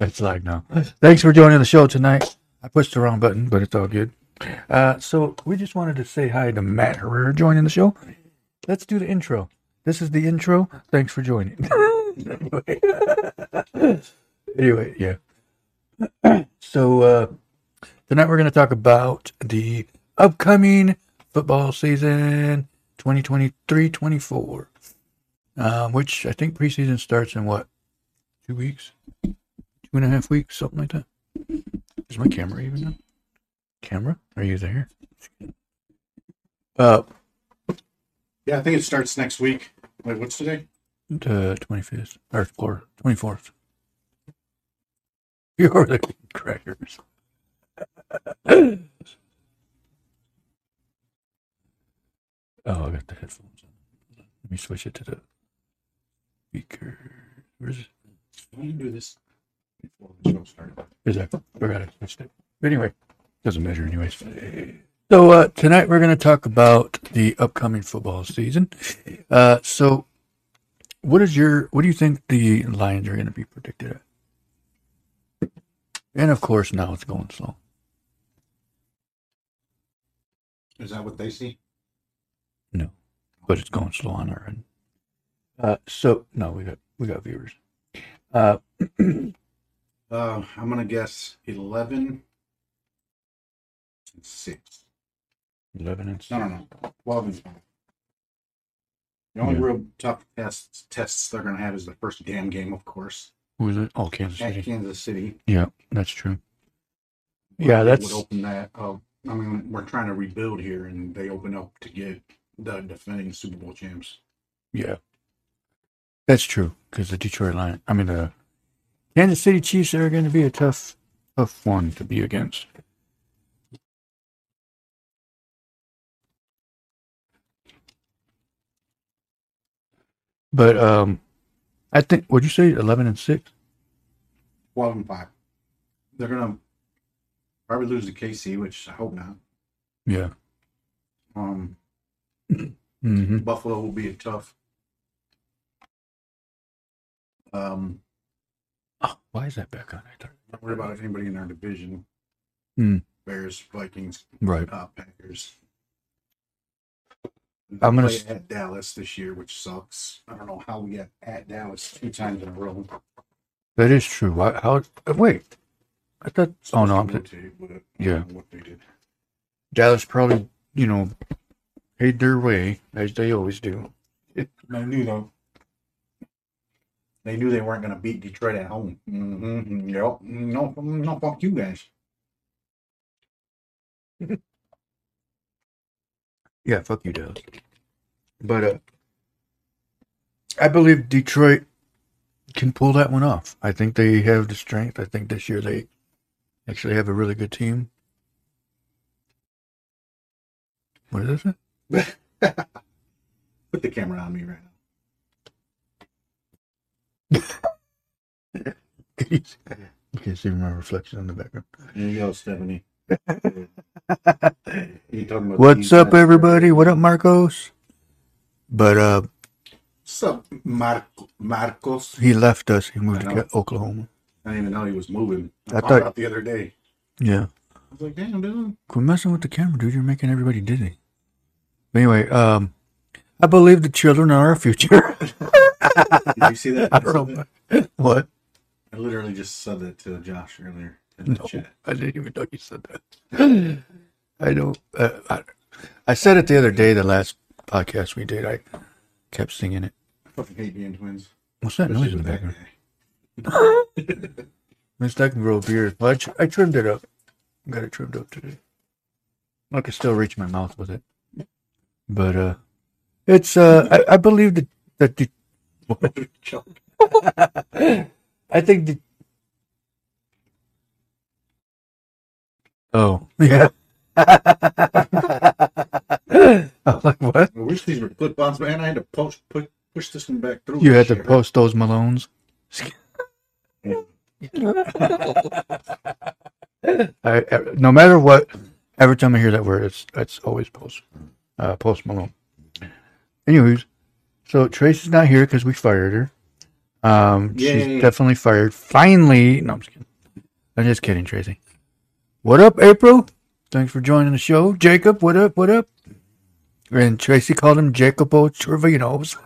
It's like no. Thanks for joining the show tonight. I pushed the wrong button, but it's all good. Uh, so we just wanted to say hi to Matt Herrera joining the show. Let's do the intro. This is the intro. Thanks for joining. anyway. anyway, yeah. So uh, tonight we're going to talk about the upcoming football season 2023-24, um, which I think preseason starts in what two weeks, two and a half weeks, something like that. Is my camera even on? Camera, are you there? Uh, Yeah, I think it starts next week. Wait, what's today? the twenty fifth or twenty fourth. You're the crackers. oh, I got the headphones on. Let me switch it to the speaker. Where's it? Why don't do this before the show started? Is that? Forgot I switched it. Anyway, doesn't matter anyways. So uh, tonight we're going to talk about the upcoming football season. Uh, so, what is your? What do you think the Lions are going to be predicted at? And of course, now it's going slow. Is that what they see? No, but it's going slow on our end. Uh, so no, we got we got viewers. Uh, I'm gonna guess eleven and six. eleven and No, no, no. Twelve and five. The only Yeah. real tough tests tests they're gonna have is the first damn game, of course, who is it? Oh, Kansas at City. Kansas City. Yeah, that's true. Yeah, that's- would open that up. I mean, we're trying to rebuild here, and they open up to get the defending Super Bowl champs. Yeah, that's true. Because the Detroit Lions, I mean the Kansas City Chiefs are going to be a tough, tough one to be against. But um, I think would you say eleven and six? Twelve and five. They're gonna probably lose to KC, which I hope not. Yeah. Um, Mm-hmm. Buffalo will be a tough. Um, Oh, why is that back on? I thought, not worry about anybody in our division. Hmm. Bears, Vikings, right. uh, Packers. I'm gonna play s- at Dallas this year, which sucks. I don't know how we got at Dallas two times in a row. That is true. Why? How? uh, Wait. I thought. Oh no, I'm Rotate, but I don't Yeah. know what they did. Dallas probably, you know, paid their way as they always do. I knew though. They knew they weren't going to beat Detroit at home. Mm-hmm. Yep. No, no, fuck you guys. Yeah, fuck you, Dallas. But uh, I believe Detroit can pull that one off. I think they have the strength. I think this year they actually have a really good team. What is it? Put the camera on me right now. You can see my reflection in the background. There you go, Stephanie. You talking about What's up, guys? everybody? What up, Marcos? But uh, What's up, Mar- Marcos? he left us. He moved to Oklahoma. I didn't even know he was moving. I, I thought- out the other day. Yeah. I was like, damn, dude. Quit messing with the camera, dude. You're making everybody dizzy. But anyway, um, I believe the children are our future. Did you see that? I don't know. what? I literally just said that to Josh earlier in the No, chat. I didn't even know you said that. I don't. Uh, I, I said it the other day, the last podcast we did. I kept singing it. I fucking hate being twins. What's that noise in the background? Miss I can grow a beard. Well, I, tr- I trimmed it up. Got it trimmed up today. I can still reach my mouth with it. But uh, it's uh, I, I believe that that the Choke. I think the. Oh yeah. I'm like what? I wish these were clip-ons, man. I had to push push, push this one back through. You had to Shit. post those Malones. I, I- no matter what, every time I hear that word, it's it's always post, uh, post Malone. Anyways, so Tracy's not here because we fired her. Um, Yay. she's definitely fired. Finally, no, I'm just kidding. I'm just kidding, Tracy. What up, April? Thanks for joining the show, Jacob. What up? What up? And Tracy called him Jacobo Trevinos.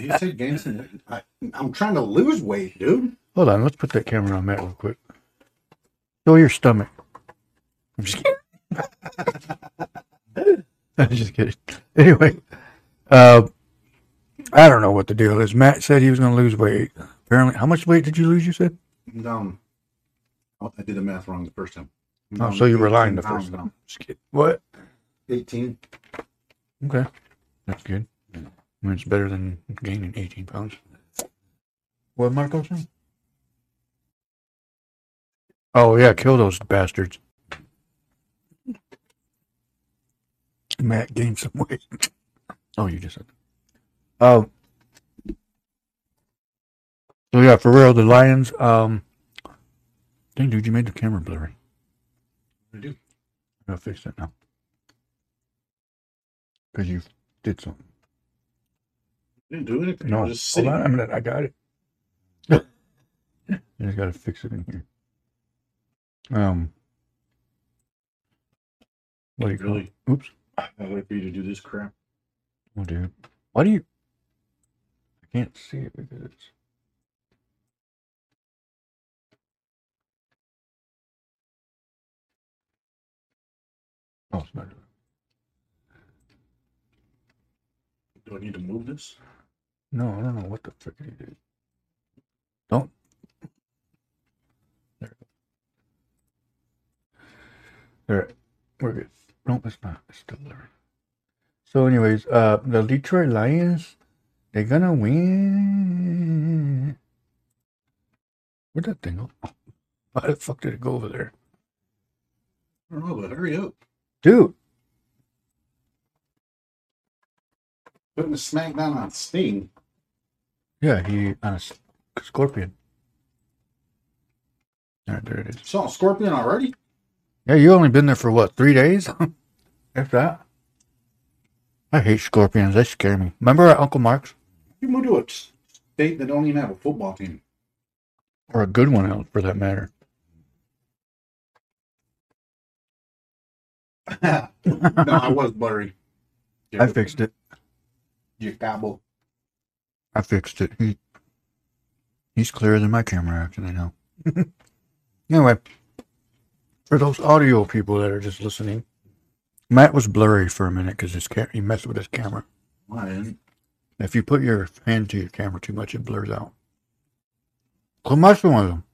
You gain? I, I'm trying to lose weight, dude. Hold on, let's put that camera on Matt real quick. Show your stomach. I'm just kidding. I'm just kidding. Anyway, uh, I don't know what the deal is. Matt said he was going to lose weight. Apparently, how much weight did you lose? You said. Um, I did the math wrong the first time. I'm Oh, so you were lying the first time. What? 18. Okay, that's good. I mean, it's better than gaining 18 pounds. What Marco saying? Oh yeah, kill those bastards. Matt gained some weight. Oh, you just said. Oh. So yeah, for real, the Lions. Um. Dang, dude, you made the camera blurry. I do. I'm gonna fix that now. Because you did something. Didn't do anything. No, just hold on a minute. I got it. I just got to fix it in here. Um, what do you Really? Oops. I wait for you to do this crap. Oh, dude. Why do you? Can't see it because it's. Oh, it's not. Do I need to move this? No, I don't know what the frick you did. Don't. There. All right, We're good. No, it's not. It's still there. So, anyways, uh, the Detroit Lions, they're gonna win. Where'd that thing go? Oh, why the fuck did it go over there? I don't know, but hurry up. Dude, Putting a smackdown on Sting. yeah, he on a scorpion. All right, there it is. Saw a Scorpion already? Yeah, you only been there for what, three days? if that. I hate scorpions. They scare me. Remember at Uncle Mark's? You moved to a state that don't even have a football team. Or a good one, else, for that matter. no, I was blurry. I fixed it. You gobble. I fixed it. He, he's clearer than my camera, actually, now. anyway, for those audio people that are just listening, Matt was blurry for a minute because he messed with his camera. I didn't. If you put your hand to your camera too much, it blurs out. Quit messing with him.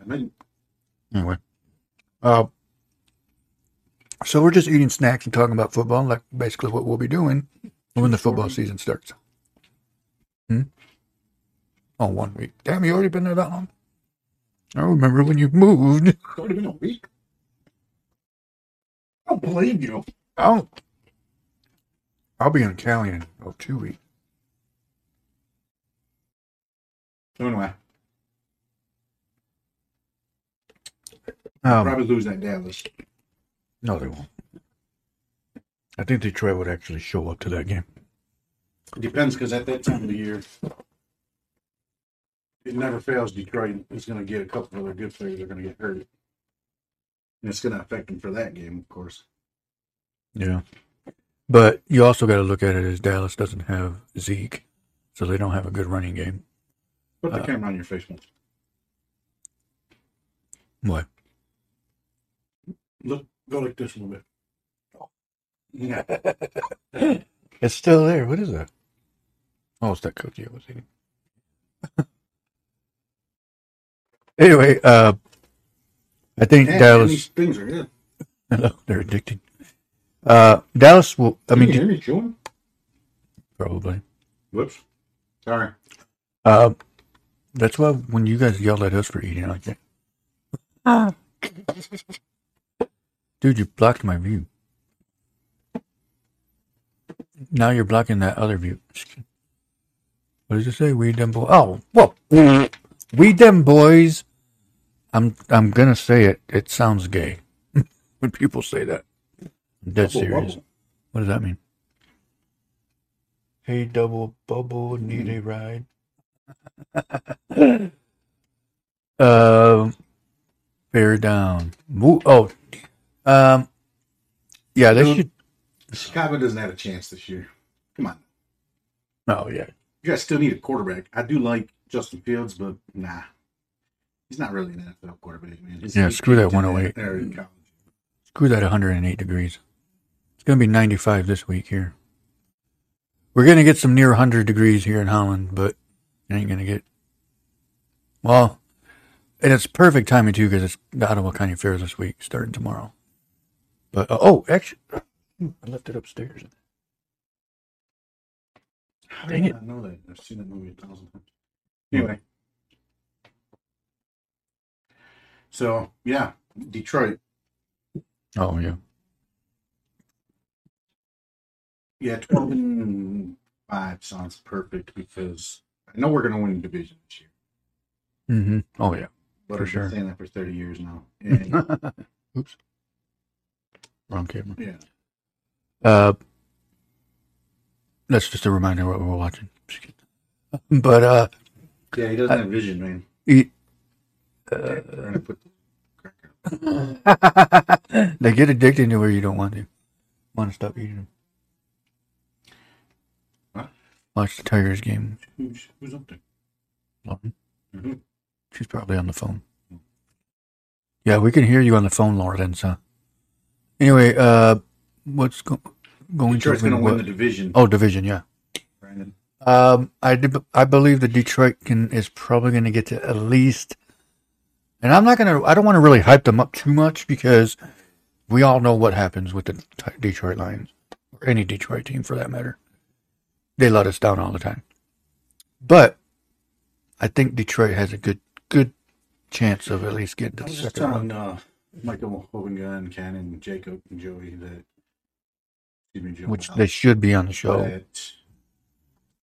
I didn't. Anyway, uh, so we're just eating snacks and talking about football, like basically what we'll be doing when the football season starts. Hmm. Oh, one week. Damn, you already been there that long? I remember when you moved. It's already been a week. I don't believe you. I'll, I'll be in Cali in oh, two weeks. Anyway, Um, probably lose that Dallas. no, they won't. I think Detroit would actually show up to that game. It depends because at that time of the year, it never fails. Detroit is going to get a couple of other good players. They're going to get hurt, and it's going to affect them for that game, of course. Yeah. But you also got to look at it as Dallas doesn't have Zeke, so they don't have a good running game. Put the Uh, camera on your face once. What? Look, go like this a little bit. Yeah. It's still there. What is that? Oh, it's that cookie I was eating. anyway, uh, I think And, and Dallas. these things are good. Hello, they're addicting. Uh, Dallas will. I Can mean, you hear me chewing? probably. Whoops. Sorry. Uh, that's why when you guys yelled at us for eating like that. Dude, you blocked my view. Now you're blocking that other view. What does it say? We them boys. Oh, well, we them boys. I'm I'm gonna say it. It sounds gay when people say that. I'm dead Bubble, serious. bubble. What does that mean? Hey, double bubble, need a ride. um, bear down. Oh, um, yeah, they should. Chicago doesn't have a chance this year. Come on. Oh yeah, You guys still need a quarterback. I do like Justin Fields, but nah. He's not really an NFL quarterback, man. He's- Yeah, screw that kicked in 108. there screw that 108 degrees. It's gonna be 95 this week here. We're gonna get some near 100 degrees here in Holland, but it ain't gonna get. Well, and it's perfect timing too because it's the Ottawa County Fair this week, starting tomorrow. But uh, oh, actually, I left it upstairs. How Dang did it. I know that? I've seen that movie a thousand times. Anyway. So, yeah, Detroit. Oh yeah, Yeah, 12 and 5 sounds perfect because I know we're going to win the division this year. mm-hmm. Oh yeah. But For I've sure. been saying that for 30 years now. And, Oops, wrong camera. yeah. Uh, that's just a reminder what we're watching. But uh, Yeah, he doesn't have vision, man. We're going to put the they get addicted to where you don't want to. Want to stop eating them. Watch the Tigers game. Who's, who's up there? Lauren. Mhm. She's probably on the phone. Yeah, we can hear you on the phone, Lauren. So, Anyway, uh, what's go- going Detroit's going to what? win the division, Oh, division, yeah. Brandon. Um, I did, I believe that Detroit can is probably going to get to at least, and I'm not going to. I don't want to really hype them up too much because we all know what happens with the Detroit Lions or any Detroit team for that matter. They let us down all the time, but I think Detroit has a good good chance of at least getting to the second round. uh, Michael Hovenga, Cannon, Jacob, and Joey that. Me, Joe. which they should be on the show.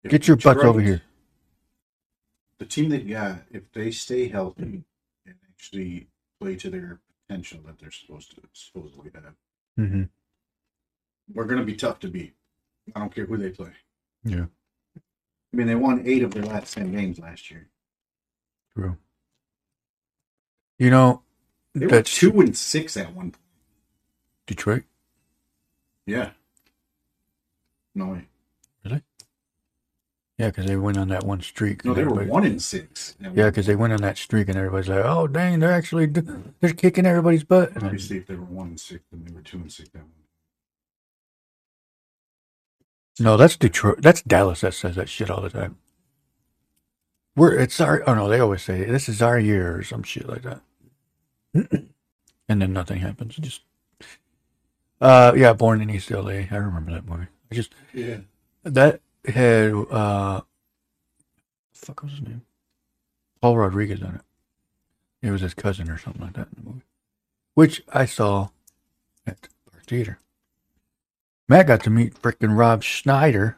Get your butts over here. The team they got, if they stay healthy and actually play to their potential that they're supposed to supposedly have, mm-hmm. we're going to be tough to beat. I don't care who they play. Yeah, I mean, they won eight of their last ten games last year. true. You know, They were two and six at one. point. Detroit. Yeah. No way. Really? Yeah, because they went on that one streak. No, they were one and six. Yeah, because they went on that streak, and everybody's like, "Oh, dang, they're actually they're kicking everybody's butt." Obviously, if they were one and six, then they were two and six. That one. No, that's Detroit. That's Dallas that says that shit all the time. We're it's our. Oh no, they always say this is our year or some shit like that, and then nothing happens. Just, uh, yeah, Born in East LA. I remember that movie. I just Yeah. that had uh, fuck was his name? Paul Rodriguez on it. It was his cousin or something like that in the movie, which I saw at our theater. Matt got to meet frickin' Rob Schneider.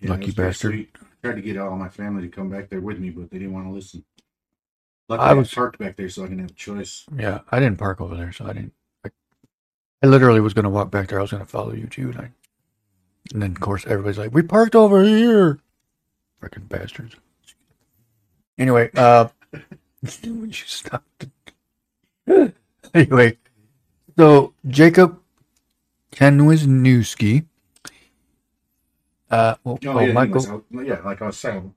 Yeah, Lucky it was pretty bastard. Tried to get all my family to come back there with me, but they didn't want to listen. I Luckily, I was- was parked back there so I didn't have a choice. Yeah, I didn't park over there, so I didn't. I, I literally was going to walk back there. I was going to follow you too, and, I, and then of course everybody's like, "We parked over here." Frickin' bastards. Anyway, uh, would you stop? anyway, so Jacob Kenwisniewski. Uh, well, Oh, oh, yeah, Michael. I- yeah, like I was saying.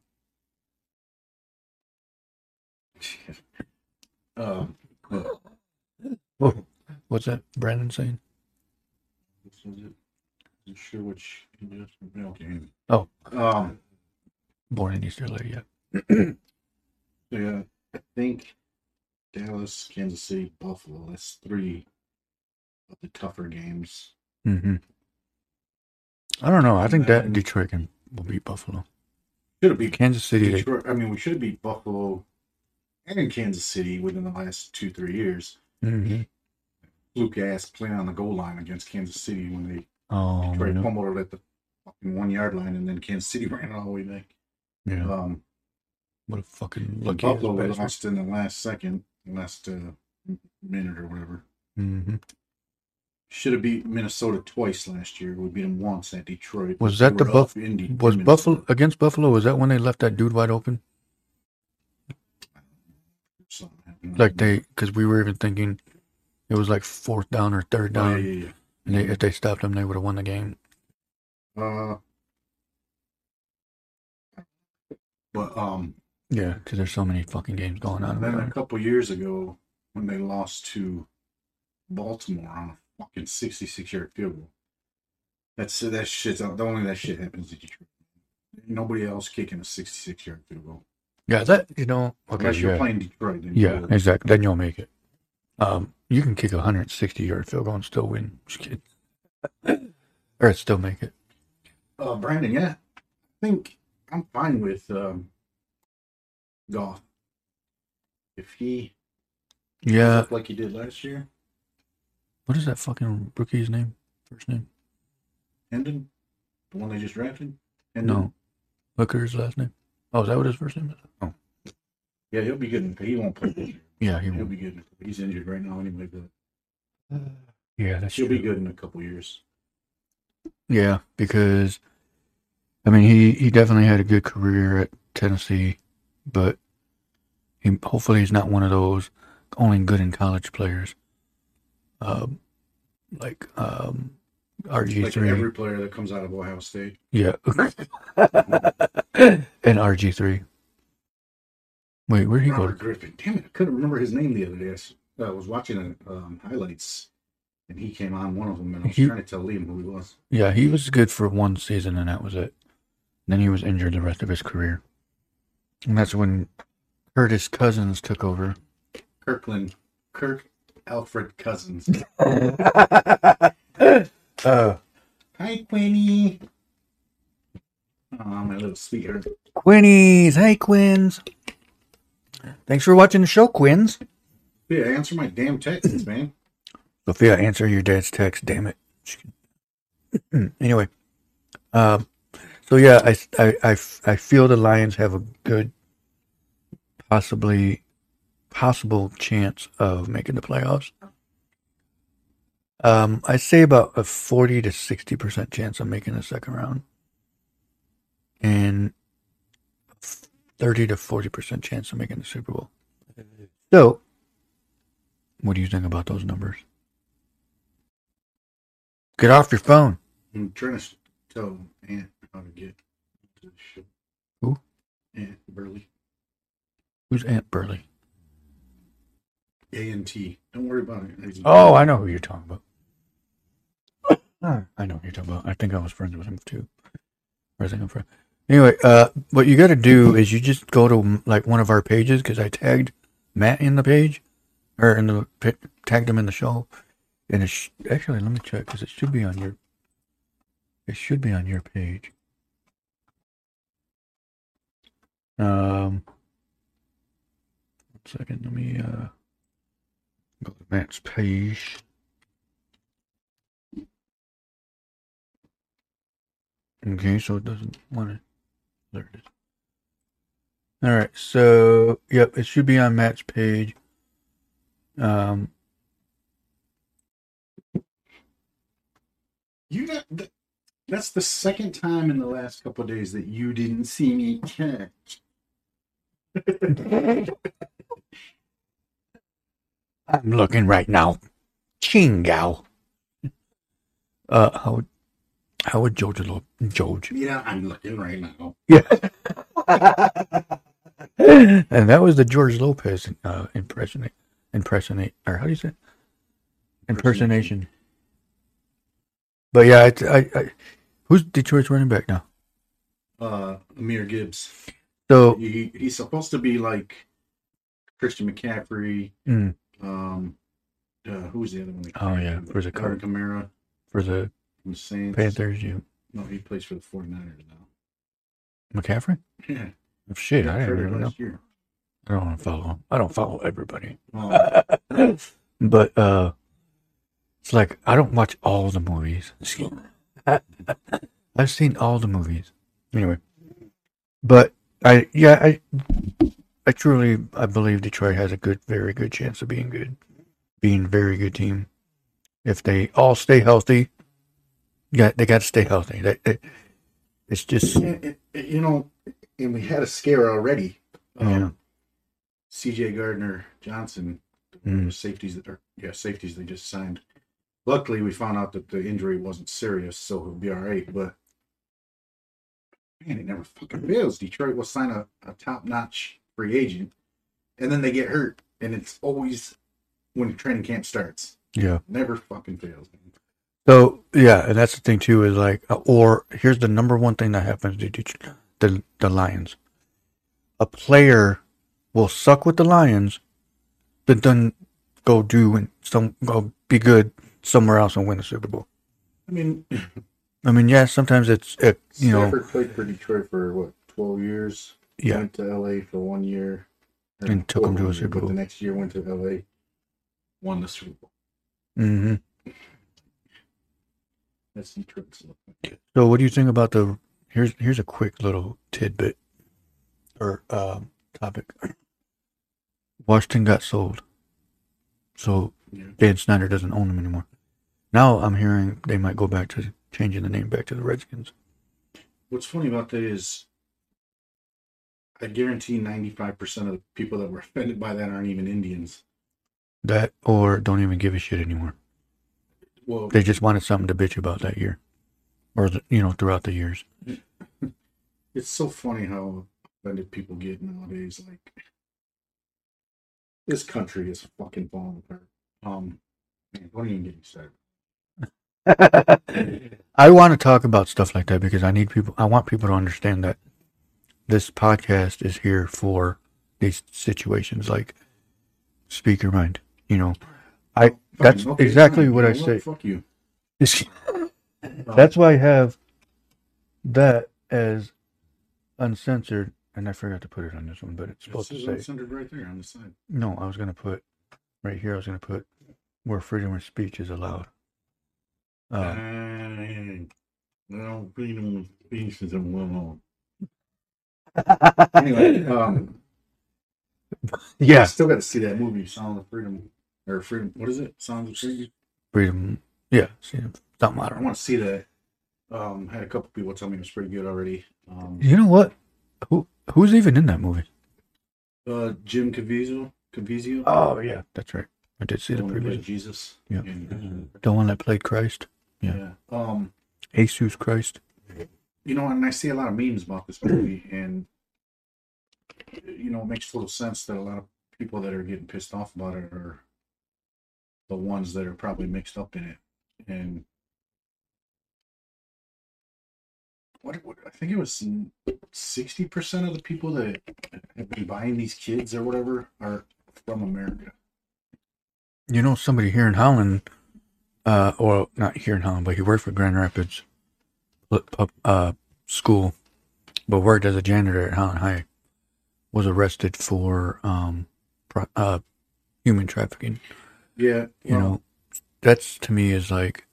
um, Oh, what's that? Brandon saying? this was it. Not sure which. Okay. Oh. Um. Born in East LA, yeah. Yeah, I think Dallas, Kansas City, Buffalo. That's three of the tougher games. Hmm I don't know. I think that Detroit can will beat Buffalo. Should have beat Kansas City, Detroit. I mean, we should have beat Buffalo and Kansas City within the last two, three years. Mhm. Luke ass playing on the goal line against Kansas City when they oh, Detroit no. pummeled it at the fucking one yard line, and then Kansas City ran it all the way back. yeah. Um, What a fucking lucky Buffalo lost in the last second, last uh, minute or whatever. Mhm. Should have beat Minnesota twice last year. We beat them once at Detroit. Was that They the Buff- up in De- Was Buffalo against Buffalo? Was that when they left that dude wide open? Like they, because we were even thinking it was like fourth down or third Oh, down, yeah, yeah, and they, if they stopped them, they would have won the game. Uh, but um, Yeah, because there's so many fucking games going on. then a couple years ago, when they lost to Baltimore on a fucking sixty-six yard field goal, that's that shit's the only that shit happens in Detroit. Nobody else kicking a sixty-six yard field goal Yeah, that you know. Okay, unless you're yeah, playing Detroit. Yeah, will. exactly. Then you'll make it. Um, you can kick a 160 yard field goal and still win. Just kidding. or still make it. Uh, Brandon, yeah, I think I'm fine with um, Goff. If he Yeah. like he did last year, What is that fucking rookie's name? First name? Hendon, the one they just drafted. Hendon? No. Hooker's last name. Oh, is that what his first name is? Oh, Yeah, he'll be good. in- He won't play this year. yeah, he He'll be good. He's injured right now anyway, but Yeah, that's he'll true. be good in a couple years. Yeah, because I mean he he definitely had a good career at Tennessee, but he hopefully he's not one of those only good in college players. Um, like um, RG3. Like every player that comes out of Ohio State. yeah, and RG three. Wait, where'd he go? Robert Griffin. Damn it, I couldn't remember his name the other day. I was watching um, highlights, and he came on one of them, and I was He- trying to tell Liam who he was. Yeah, he was good for one season, and that was it. Then he was injured the rest of his career, and that's when Curtis Cousins took over. Kirkland, Kirk Alfred Cousins. uh, Hi, Queenie. Oh, my little sweetheart. Quinnies, hey Quins. Thanks for watching the show, Quins. Yeah, answer my damn texts, man. Sophia, answer your dad's text. Damn it. anyway, um, so yeah, I, I, I, I feel the Lions have a good, possibly, possible chance of making the playoffs. Um, I say about a forty to sixty percent chance of making the second round, and thirty to forty percent chance of making the Super Bowl. So, what do you think about those numbers? Get off your phone. I'm trying to tell Aunt how to get to the show. Who? Aunt Burley. Who's Aunt Burley? A N T. Don't worry about it. Oh, I know who you're talking about. I know who you're talking about. I think I was friends with him too. Or I think I'm. Anyway, uh, what you got to do is you just go to like one of our pages because I tagged Matt in the page or in the tagged him in the show, and it's sh- actually let me check because it should be on your. It should be on your page. Um. One second. Let me uh. Go to Matt's page. Okay, so it doesn't want it. There it is. All right, so yep, it should be on Matt's page. Um, You got th- that's the second time in the last couple of days that you didn't see me catch. I'm looking right now. Chingow. Uh, how would how would George look? George. Yeah, I'm looking right now. Yeah. and that was the George Lopez uh, impersonate, impersonate, or how do you say? it? Impersonation. But yeah, I, I, I, who's Detroit's running back now? Uh, Jahmyr Gibbs. So He, he's supposed to be like Christian McCaffrey. Mm. Um, uh, was the other one? Oh, yeah, for the Carter Card- Kamara for the from the Saints. Panthers, you No, he plays for the 49ers now. McCaffrey? Yeah, Oh, shit, got I didn't traded even know. year. I don't want to follow. I don't follow everybody. Oh, but uh it's like I don't watch all the movies. I've seen all the movies. Anyway. But I yeah, I I truly I believe Detroit has a good very good chance of being good. Being a very good team. If they all stay healthy. Yeah, they got to stay healthy. They, they- it's just And- and- and, you know, and we had a scare already. Um, Yeah. C.J. Gardner Johnson, Mm. safeties that are yeah safeties they just signed. Luckily, we found out that the injury wasn't serious, so he'll be all right. But man, it never fucking fails. Detroit will sign a, a top notch free agent, and then they get hurt, and it's always when training camp starts. Yeah. Never fucking fails. man. So yeah, and that's the thing too is like, uh, or here's the number one thing that happens to the the Lions. A player will suck with the Lions, but then go do and some go be good somewhere else and win a Super Bowl. I mean, I mean, yeah, sometimes it's it, you know, Stafford played for Detroit for what twelve years. Yeah, Went to LA for one year. and took 'em to a Super but Bowl. The next year went to LA, won the Super Bowl. Mm hmm That's look. So, what do you think about the? Here's here's a quick little tidbit or um, topic. Washington got sold, so Yeah. Dan Snyder doesn't own them anymore. Now I'm hearing they might go back to changing the name back to the Redskins. What's funny about that is, I guarantee ninety-five percent of the people that were offended by that aren't even Indians. That or don't even give a shit anymore. Well, They just wanted something to bitch about that year, or the, you know throughout the years. it's so funny how offended people get nowadays. Like, this country is fucking falling apart. Um, man, don't even get me started. I want to talk about stuff like that because I need people. I want people to understand that this podcast is here for these situations. Like, speak your mind. You know, I. Fine, That's okay, exactly fine. what I say. Fuck you. That's why I have that as uncensored, and I forgot to put it on this one, but it's It supposed to say. uncensored right there on the side. No, I was gonna put right here. I was gonna put where freedom of speech is allowed. Um, well, freedom of speech is a well Anyway, um, I yeah, still got to see that movie, Sound of Freedom, or Freedom. What is it? Sound of Freedom. freedom. Yeah, something I I don't want to see that. Um, had a couple people tell me it was pretty good already. Um, You know what? Who who's even in that movie? uh, Jim Caviezel, Caviezel, Oh yeah, that's right. I did see the the one that played previews. Jesus. Yeah. And, The one that played Christ, Yeah. yeah. Um, Jesus Christ. You know, and I see a lot of memes about this movie, and you know, it makes total sense that a lot of people that are getting pissed off about it are the ones that are probably mixed up in it. And what, what I think it was sixty percent of the people that have been buying these kids or whatever are from America. You know somebody here in Holland, uh, or not here in Holland, but he worked for Grand Rapids, uh, school, but worked as a janitor at Holland High. Was arrested for um, pro- uh, human trafficking. Yeah, You well, know, that's to me is like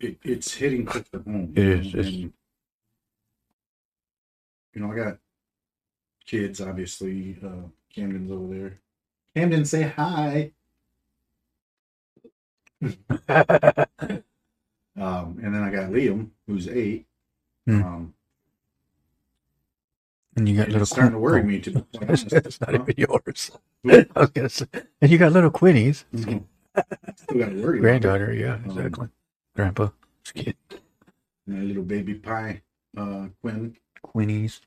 it, it's hitting close to home. It it's- and, you know, I got kids, obviously. Uh, Camden's over there. Camden, say hi. Um, and then I got Liam, who's eight. Hmm. Um, and you got and little it's starting to worry oh, me. To it's, not even yours. I was gonna say, and you got little Quinnies, Mhm. Still got to worry. granddaughter. Yeah, Um, exactly. Grandpa, It's kid, My little baby pie, uh, Quinn. Quinnies.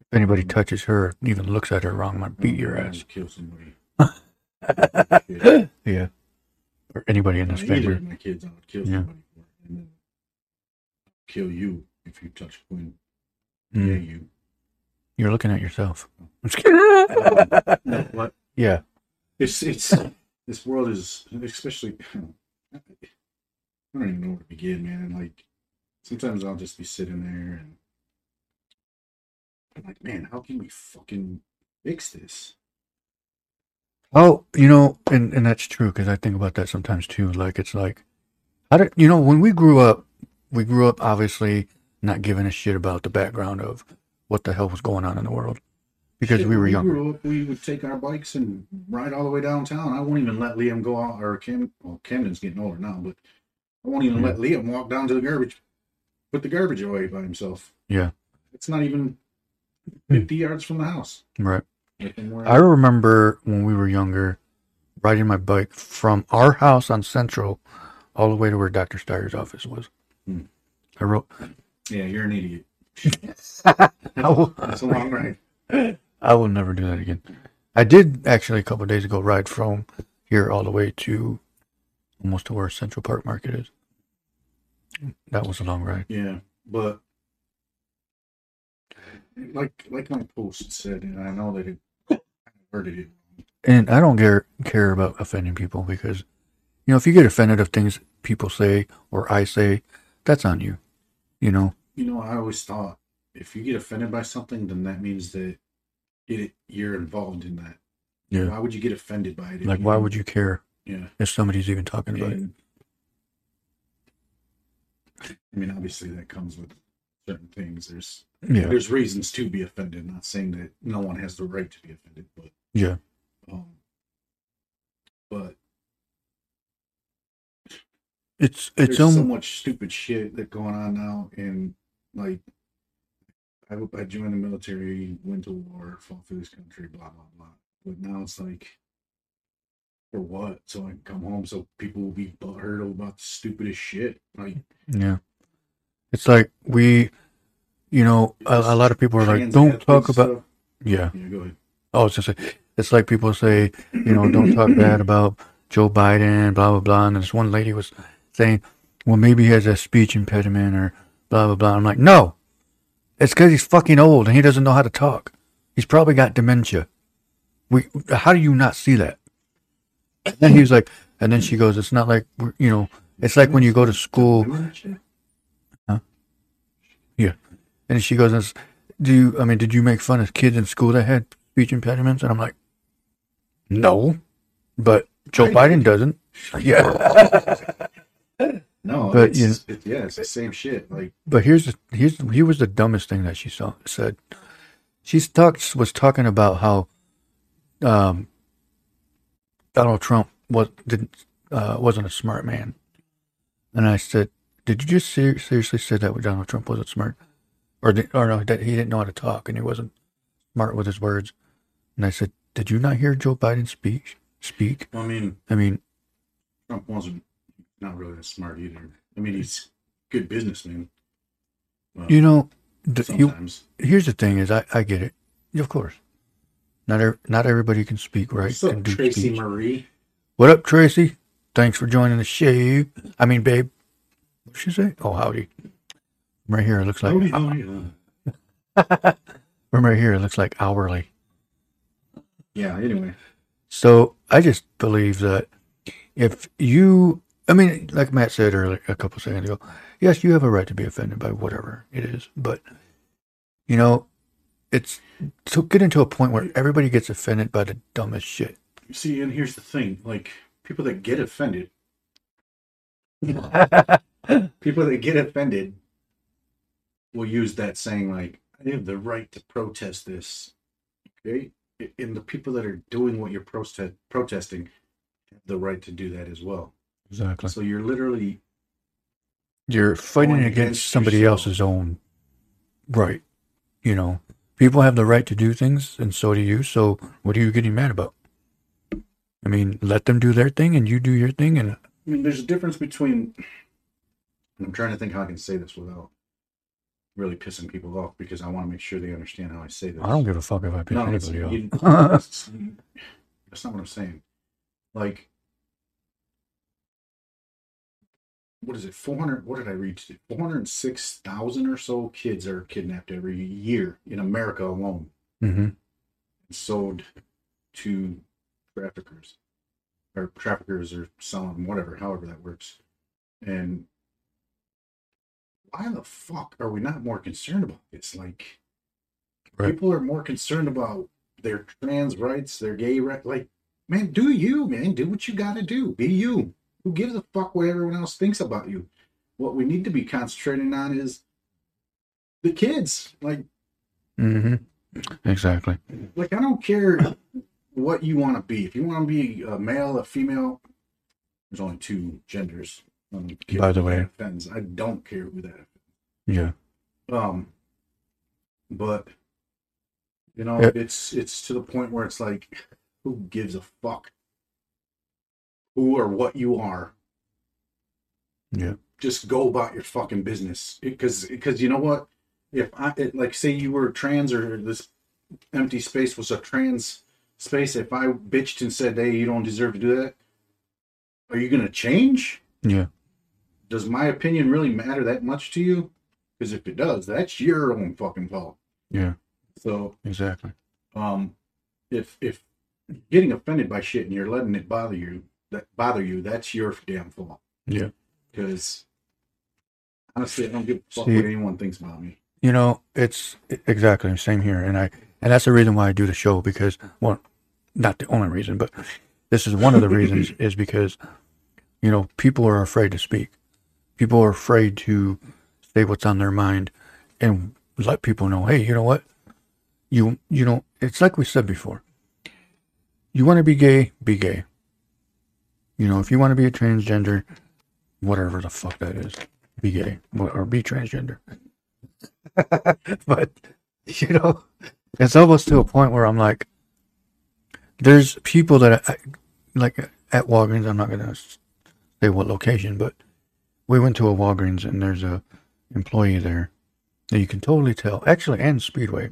If anybody touches her, even looks at her wrong, I might beat your Oh, ass. Kill somebody. yeah, or anybody in this either family. my kids, I would kill Yeah. somebody for it, and then kill you if you touch Quinn. Mm. Yeah, you. You're looking at yourself. I'm just kidding. What? yeah, It's it's this world is especially. I don't even know where to begin, man. And like sometimes I'll just be sitting there and I'm like, man, how can we fucking fix this? Oh, you know, and, and that's true because I think about that sometimes too. Like it's like, I don't, you know, when we grew up, we grew up obviously not giving a shit about the background of what the hell was going on in the world because Shit, we were younger. grew up, we would take our bikes and ride all the way downtown. I won't even let Liam go out, or Cam. Well, Camden's getting older now, but I won't even Yeah. let Liam walk down to the garbage, put the garbage away by himself. Yeah. It's not even Hmm. fifty yards from the house. Right. I remember when we were younger, riding my bike from our house on Central all the way to where Dr. Steyer's office was. Hmm. I wrote, yeah, you're an idiot. Will, That's a long ride. I will never do that again. I did actually a couple of days ago ride from here all the way to almost to where Central Park Market is. That was a long ride. Yeah, but like like my post said, and I know that it worded. And I don't care care about offending people because, you know, if you get offended of things people say or I say, that's on you. You know, You know, I always thought if you get offended by something, then that means that it you're involved in that. Yeah. Why would you get offended by it? like why would you care Yeah. if somebody's even talking about it? I mean, obviously that comes with certain things. There's Yeah, there's reasons to be offended. Not saying that no one has the right to be offended, but yeah, um, but it's it's so much stupid shit that going on now, and like I, I joined the military, went to war, fought for this country, blah blah blah. But now it's like, for what? So I can come home, so people will be butthurt about the stupidest shit. Like yeah. It's like we, you know, a, a lot of people are like, don't talk about. stuff. Yeah, Yeah, go ahead. I was just say, it's like people say, you know, don't talk bad about Joe Biden, blah blah blah. And this one lady was saying, well, maybe he has a speech impediment or blah blah blah. I'm like, no, it's because he's fucking old and he doesn't know how to talk. He's probably got dementia. We, how do you not see that? And then he was like, and then she goes, it's not like you know, it's like when you go to school. That shit? And she goes, "Do you? I mean, did you make fun of kids in school that had speech impediments?" And I'm like, "No, but Joe Biden doesn't." Yeah, No, But, it's, you know- it, yeah, it's the same shit. Like, but here's the here's here was the dumbest thing that she saw, said. She talked was talking about how um, Donald Trump was didn't uh, wasn't a smart man, and I said, "Did you just ser- seriously say that Donald Trump wasn't smart, or did, or no that he didn't know how to talk and he wasn't smart with his words?" And I said, "Did you not hear Joe Biden speak? Speak? I mean, I mean, Trump wasn't not really that smart either. I mean, he's a good businessman. Well, you know, the, you, here's the thing: is I, I get it, of course. Not er, not everybody can speak right. What's up, do Tracy speech. Marie? What up, Tracy? Thanks for joining the show. I mean, babe. What'd she say? Oh, howdy. Right here, it looks like. Howdy, howdy, uh, From right here, it looks like hourly. Yeah. Anyway, So I just believe that if you, I mean, like Matt said earlier, a couple seconds ago, yes, you have a right to be offended by whatever it is, but you know, it's to get into a point where everybody gets offended by the dumbest shit. see, and here's the thing: like people that get offended, people that get offended will use that saying like, "I have the right to protest this." Okay, and the people that are doing what you're protest protesting have the right to do that as well. Exactly. So you're literally You're fighting against, against somebody yourself. else's own right. You know, people have the right to do things, and so do you. So, what are you getting mad about? I mean, let them do their thing, and you do your thing, and I mean, there's a difference between. I'm trying to think how I can say this without really pissing people off because I want to make sure they understand how I say this. I don't give a fuck if I piss No, anybody off. it's- that's not what I'm saying. Like, what is it? 400. What did I read? 406,000 or so kids are kidnapped every year in America alone hmm and sold to traffickers or traffickers or selling them, whatever, however that works. And why the fuck are we not more concerned about this? Like, Right. people are more concerned about their trans rights, their gay rights. Like, man, do you, man? Do what you got to do. Be you. Who gives a fuck what everyone else thinks about you? What we need to be concentrating on is the kids. Like, hmm Exactly. like I don't care what you want to be. If you want to be a male, a female, there's only two genders. Um, By the way. offends. I don't care who that. Yeah. Um, but You know, Yeah. it's it's to the point where it's like, who gives a fuck who or what you are? Yeah. Just go about your fucking business. Because because you know what? If I it, like say you were trans or this empty space was a trans space, if I bitched and said, "Hey, you don't deserve to do that," are you gonna change? Yeah. Does my opinion really matter that much to you? Because if it does, that's your own fucking fault. Yeah. So Exactly. um if if getting offended by shit and you're letting it bother you that bother you that's your damn fault Yeah. because honestly i don't give a fuck See- what anyone thinks about me You know, it's exactly the same here, and I and that's the reason why I do the show because well, not the only reason, but this is one of the reasons is because you know people are afraid to speak. People are afraid to say what's on their mind and let people know, hey, you know what? You you know, it's like we said before. You want to be gay, be gay. You know, if you want to be a transgender, whatever the fuck that is, be gay or be transgender but you know, it's almost to a point where I'm like, there's people that I, like at Walgreens. I'm not gonna say what location, but we went to a Walgreens and there's a employee there that you can totally tell. Actually, and Speedway.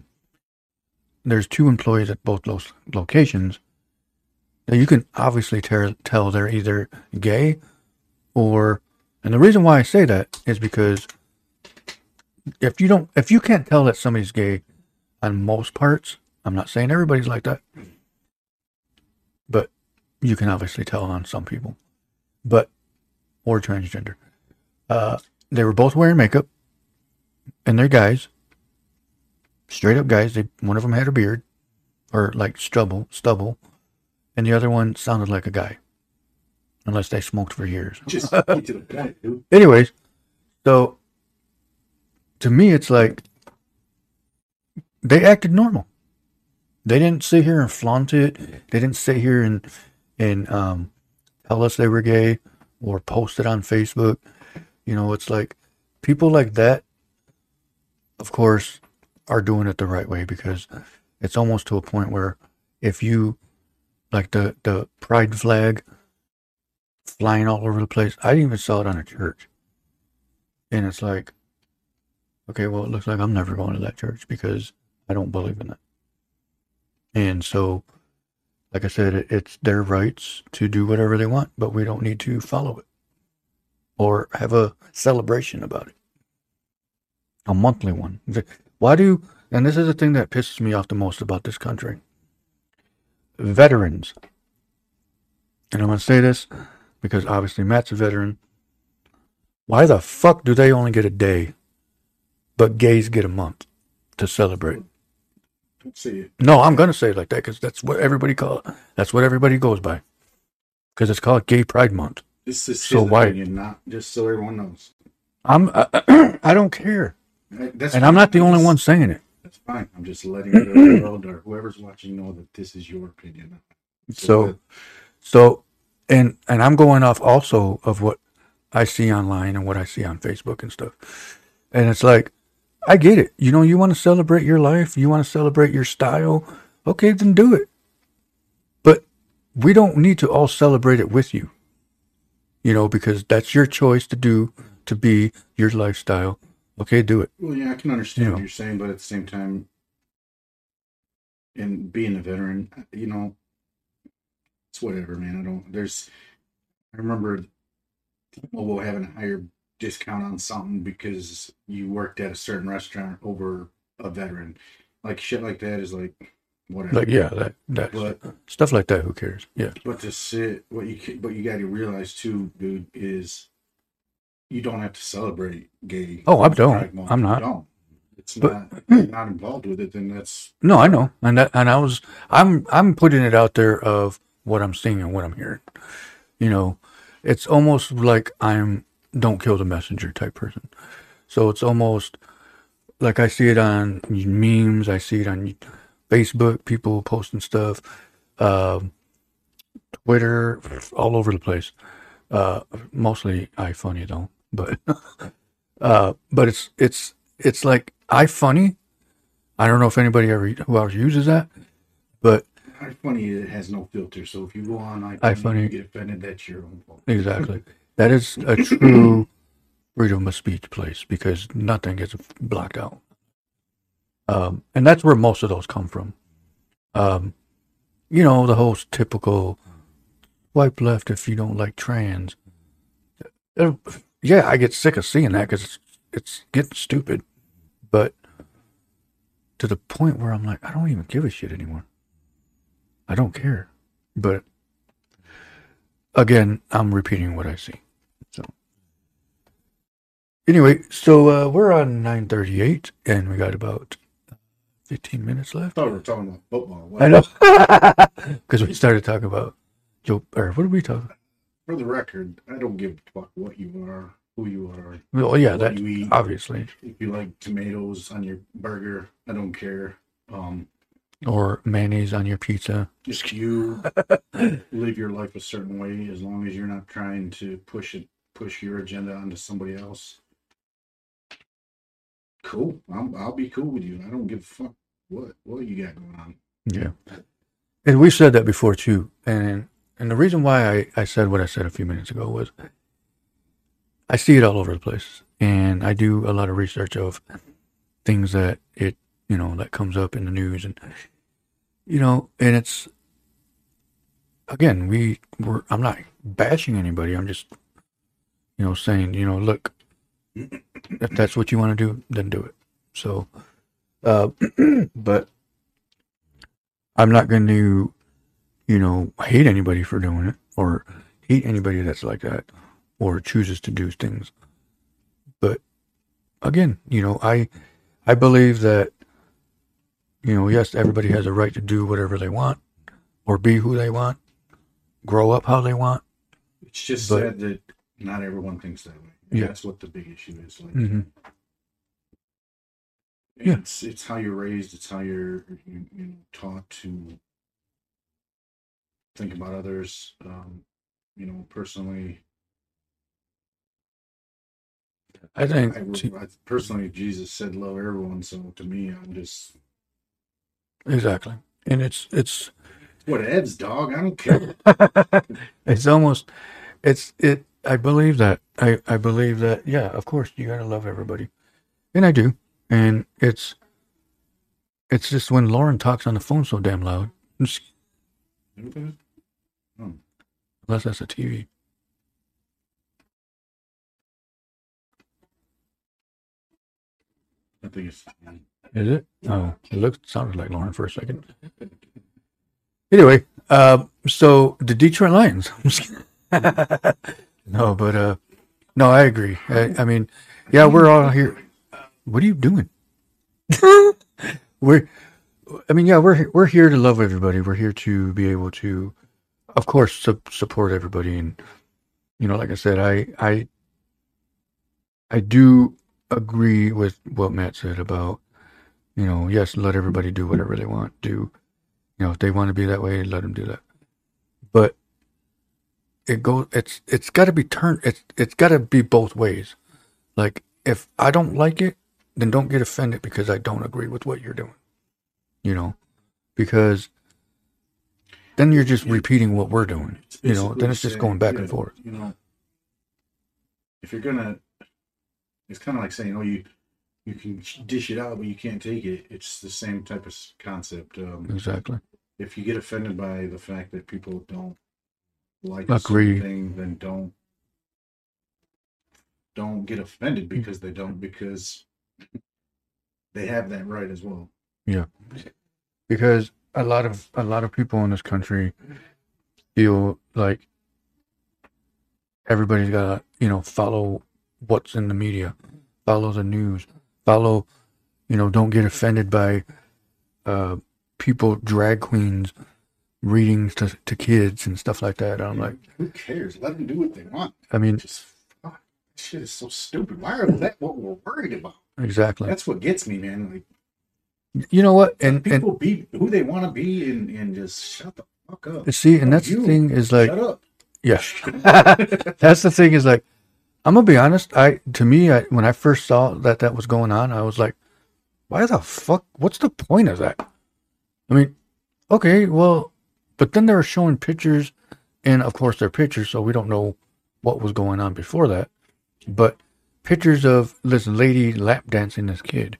There's two employees at both those locations that you can obviously ter- tell they're either gay or. And the reason why I say that is because if you don't if you can't tell that somebody's gay on most parts i'm not saying everybody's like that but you can obviously tell on some people but or transgender uh they were both wearing makeup and they're guys straight up guys. They one of them had a beard or like stubble stubble and the other one sounded like a guy unless they smoked for years. Just get to the point dude. Anyways so to me it's like they acted normal. They didn't sit here and flaunt it. They didn't sit here and and um tell us they were gay or post it on facebook you know it's like people like that of course are doing it the right way because it's almost to a point where if you like the the pride flag flying all over the place i even saw it on a church and it's like, okay, well, it looks like I'm never going to that church because I don't believe in it. And so, like I said, it, it's their rights to do whatever they want, but we don't need to follow it or have a celebration about it. A monthly one. Why do, and this is the thing that pisses me off the most about this country veterans. And I'm going to say this because obviously Matt's a veteran. Why the fuck do they only get a day, but gays get a month to celebrate? see No, I'm gonna say it like that because that's what everybody call it. That's what everybody goes by. Because it's called Gay Pride Month. This is So why- not just so everyone knows I'm uh, I don't care, that's and I'm not the only one saying it. that's fine i'm just letting the world or whoever's watching know that this is your opinion So, so, and and I'm going off also of what I see online and what I see on Facebook and stuff. And it's like, I get it. You know, you want to celebrate your life, you want to celebrate your style. Okay, then do it. But we don't need to all celebrate it with you. You know, because that's your choice to do to be your lifestyle. Okay, do it. Well, yeah, I can understand You what know. you're saying, but at the same time, in being a veteran, you know, it's whatever, man. I don't. There's. I remember T-Mobile having a higher discount on something because you worked at a certain restaurant over a veteran. Like shit, like that is like whatever. Like, yeah, that that but stuff like that. Who cares? Yeah, but to sit, what you ca- what you got to realize too, dude, is you don't have to celebrate gay. Oh, I don't. Pride Month. I'm You not. don't. It's But- not. You're not involved with it, then that's No, I know, and that, and I was, I'm, I'm putting it out there of what I'm seeing and what I'm hearing. You know, it's almost like I'm don't kill the messenger type person. So it's almost like I see it on memes, I see it on Facebook, people posting stuff, um, Twitter, all over the place. Uh, mostly iFunny though, but uh, but it's it's it's like iFunny I don't know if anybody ever who else uses that, but iFunny it has no filter, so if you go on iFunny, iFunny- you get offended, that's your own fault. exactly that is a true freedom of speech place because nothing gets blocked out. Um, and that's where most of those come from. Um, you know, the whole typical swipe left if you don't like trans. Uh, yeah, I get sick of seeing that because it's, it's getting stupid. But to the point where I'm like, I don't even give a shit anymore. I don't care. But again, I'm repeating what I see. So anyway, so uh, we're on 9:38, and we got about 15 minutes left. I thought we were talking about football. What- I know because we started talking about Joe. Or what are we talking about? For the record, I don't give a fuck what you are, who you are, Well, yeah, that obviously, If you like tomatoes on your burger, I don't care. Um, or mayonnaise on your pizza. just you live your life a certain way as long as you're not trying to push it push your agenda onto somebody else cool I'm, i'll be cool with you i don't give a fuck what what you got going on Yeah, and we said that before too. And and the reason why I, I said what I said a few minutes ago was I see it all over the place, and I do a lot of research of things that it you know that comes up in the news, and you know, and it's again we we're I'm not bashing anybody. I'm just you know saying you know look if that's what you want to do, then do it. So, uh, but I'm not going to, you know, hate anybody for doing it or hate anybody that's like that or chooses to do things. But again, you know, I I believe that you know, yes, everybody has a right to do whatever they want or be who they want, grow up how they want. it's just But- sad that not everyone thinks that way Yeah. that's what the big issue is like hmm Yeah. it's it's how you're raised it's how you're you, you taught to think about others um you know personally. I think I, I personally jesus said love everyone. So to me i'm just exactly. And it's it's what Ed's dog i don't care. It's almost it's it i believe that i i believe that yeah of course you gotta love everybody. And i do and it's it's just when lauren talks on the phone so damn loud. Unless that's a tv i think it's is it? Oh it looked sounded like lauren for a second. Anyway uh so the detroit lions. No but uh no i agree. I, I mean yeah we're all here what are you doing? We're i mean yeah we're we're here to love everybody. We're here to be able to of course su- support everybody. And you know like i said i i i do agree with what matt said about you know yes let everybody do whatever they want do you know if they want to be that way let them do that. But it goes it's it's got to be turned it's it's got to be both ways. Like if i don't like it then don't get offended because i don't agree with what you're doing you know because then you're just repeating what we're doing you know then it's just going back yeah, and forth You know, if you're gonna, it's kind of like saying, "Oh, you you can dish it out, but you can't take it." It's the same type of concept. Um, exactly if you get offended by the fact that people don't like Agree. something, then don't don't get offended because they don't because they have that right as well. Yeah, because a lot of a lot of people in this country feel like everybody's got to you know follow what's in the media follow the news follow you know don't get offended by uh people drag queens readings to, to kids and stuff like that i'm like Who cares? Let them do what they want. i mean Just shit is so stupid. Why are that what we're worried about? exactly That's what gets me, man. Like you know what and and people be who they want to be and, and just shut the fuck up. see and that's the thing is like shut up. Yeah. That's the thing is like, I'm gonna be honest. I to me, I, when I first saw that that was going on, I was like, Why the fuck? What's the point of that? I mean, okay, well, but then they were showing pictures, and of course they're pictures, so we don't know what was going on before that. But pictures of this lady lap dancing this kid,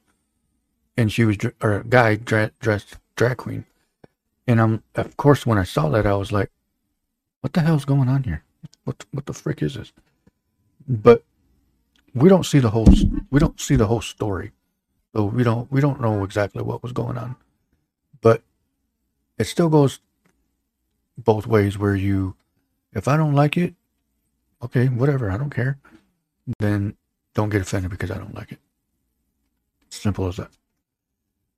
and she was or a guy dra- dressed drag queen, and I'm of course when I saw that I was like, what the hell's going on here? What what the frick is this? But we don't see the whole we don't see the whole story, so we don't we don't know exactly what was going on, but it still goes both ways. Where you, if I don't like it, okay, whatever, I don't care. Then don't get offended because I don't like it. Simple as that.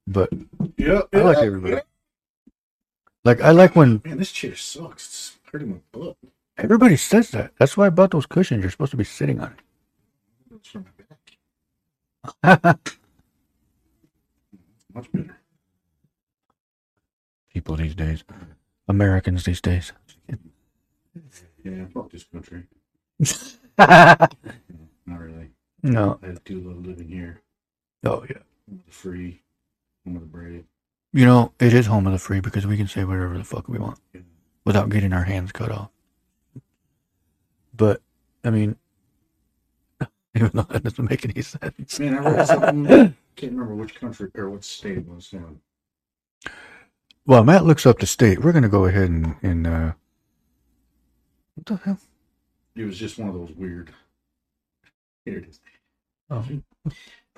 But Yeah, I like everybody. Like I like when Man, this chair sucks. It's hurting my butt. everybody says that. That's why I bought those cushions. You're supposed to be sitting on It's from my back. it. Much better. People these days, Americans these days. Yeah, fuck this country. Not really. no. I do love living here. Oh yeah. Home of the free, home of the brave. You know, it is home of the free because we can say whatever the fuck we want Yeah. without getting our hands cut off. But I mean, even though that doesn't make any sense. Man, I read something. Can't remember which country or what state it was. On. Well, Matt looks up the state. We're gonna go ahead and, and uh, what the hell? It was just one of those weird. Here it is. Oh.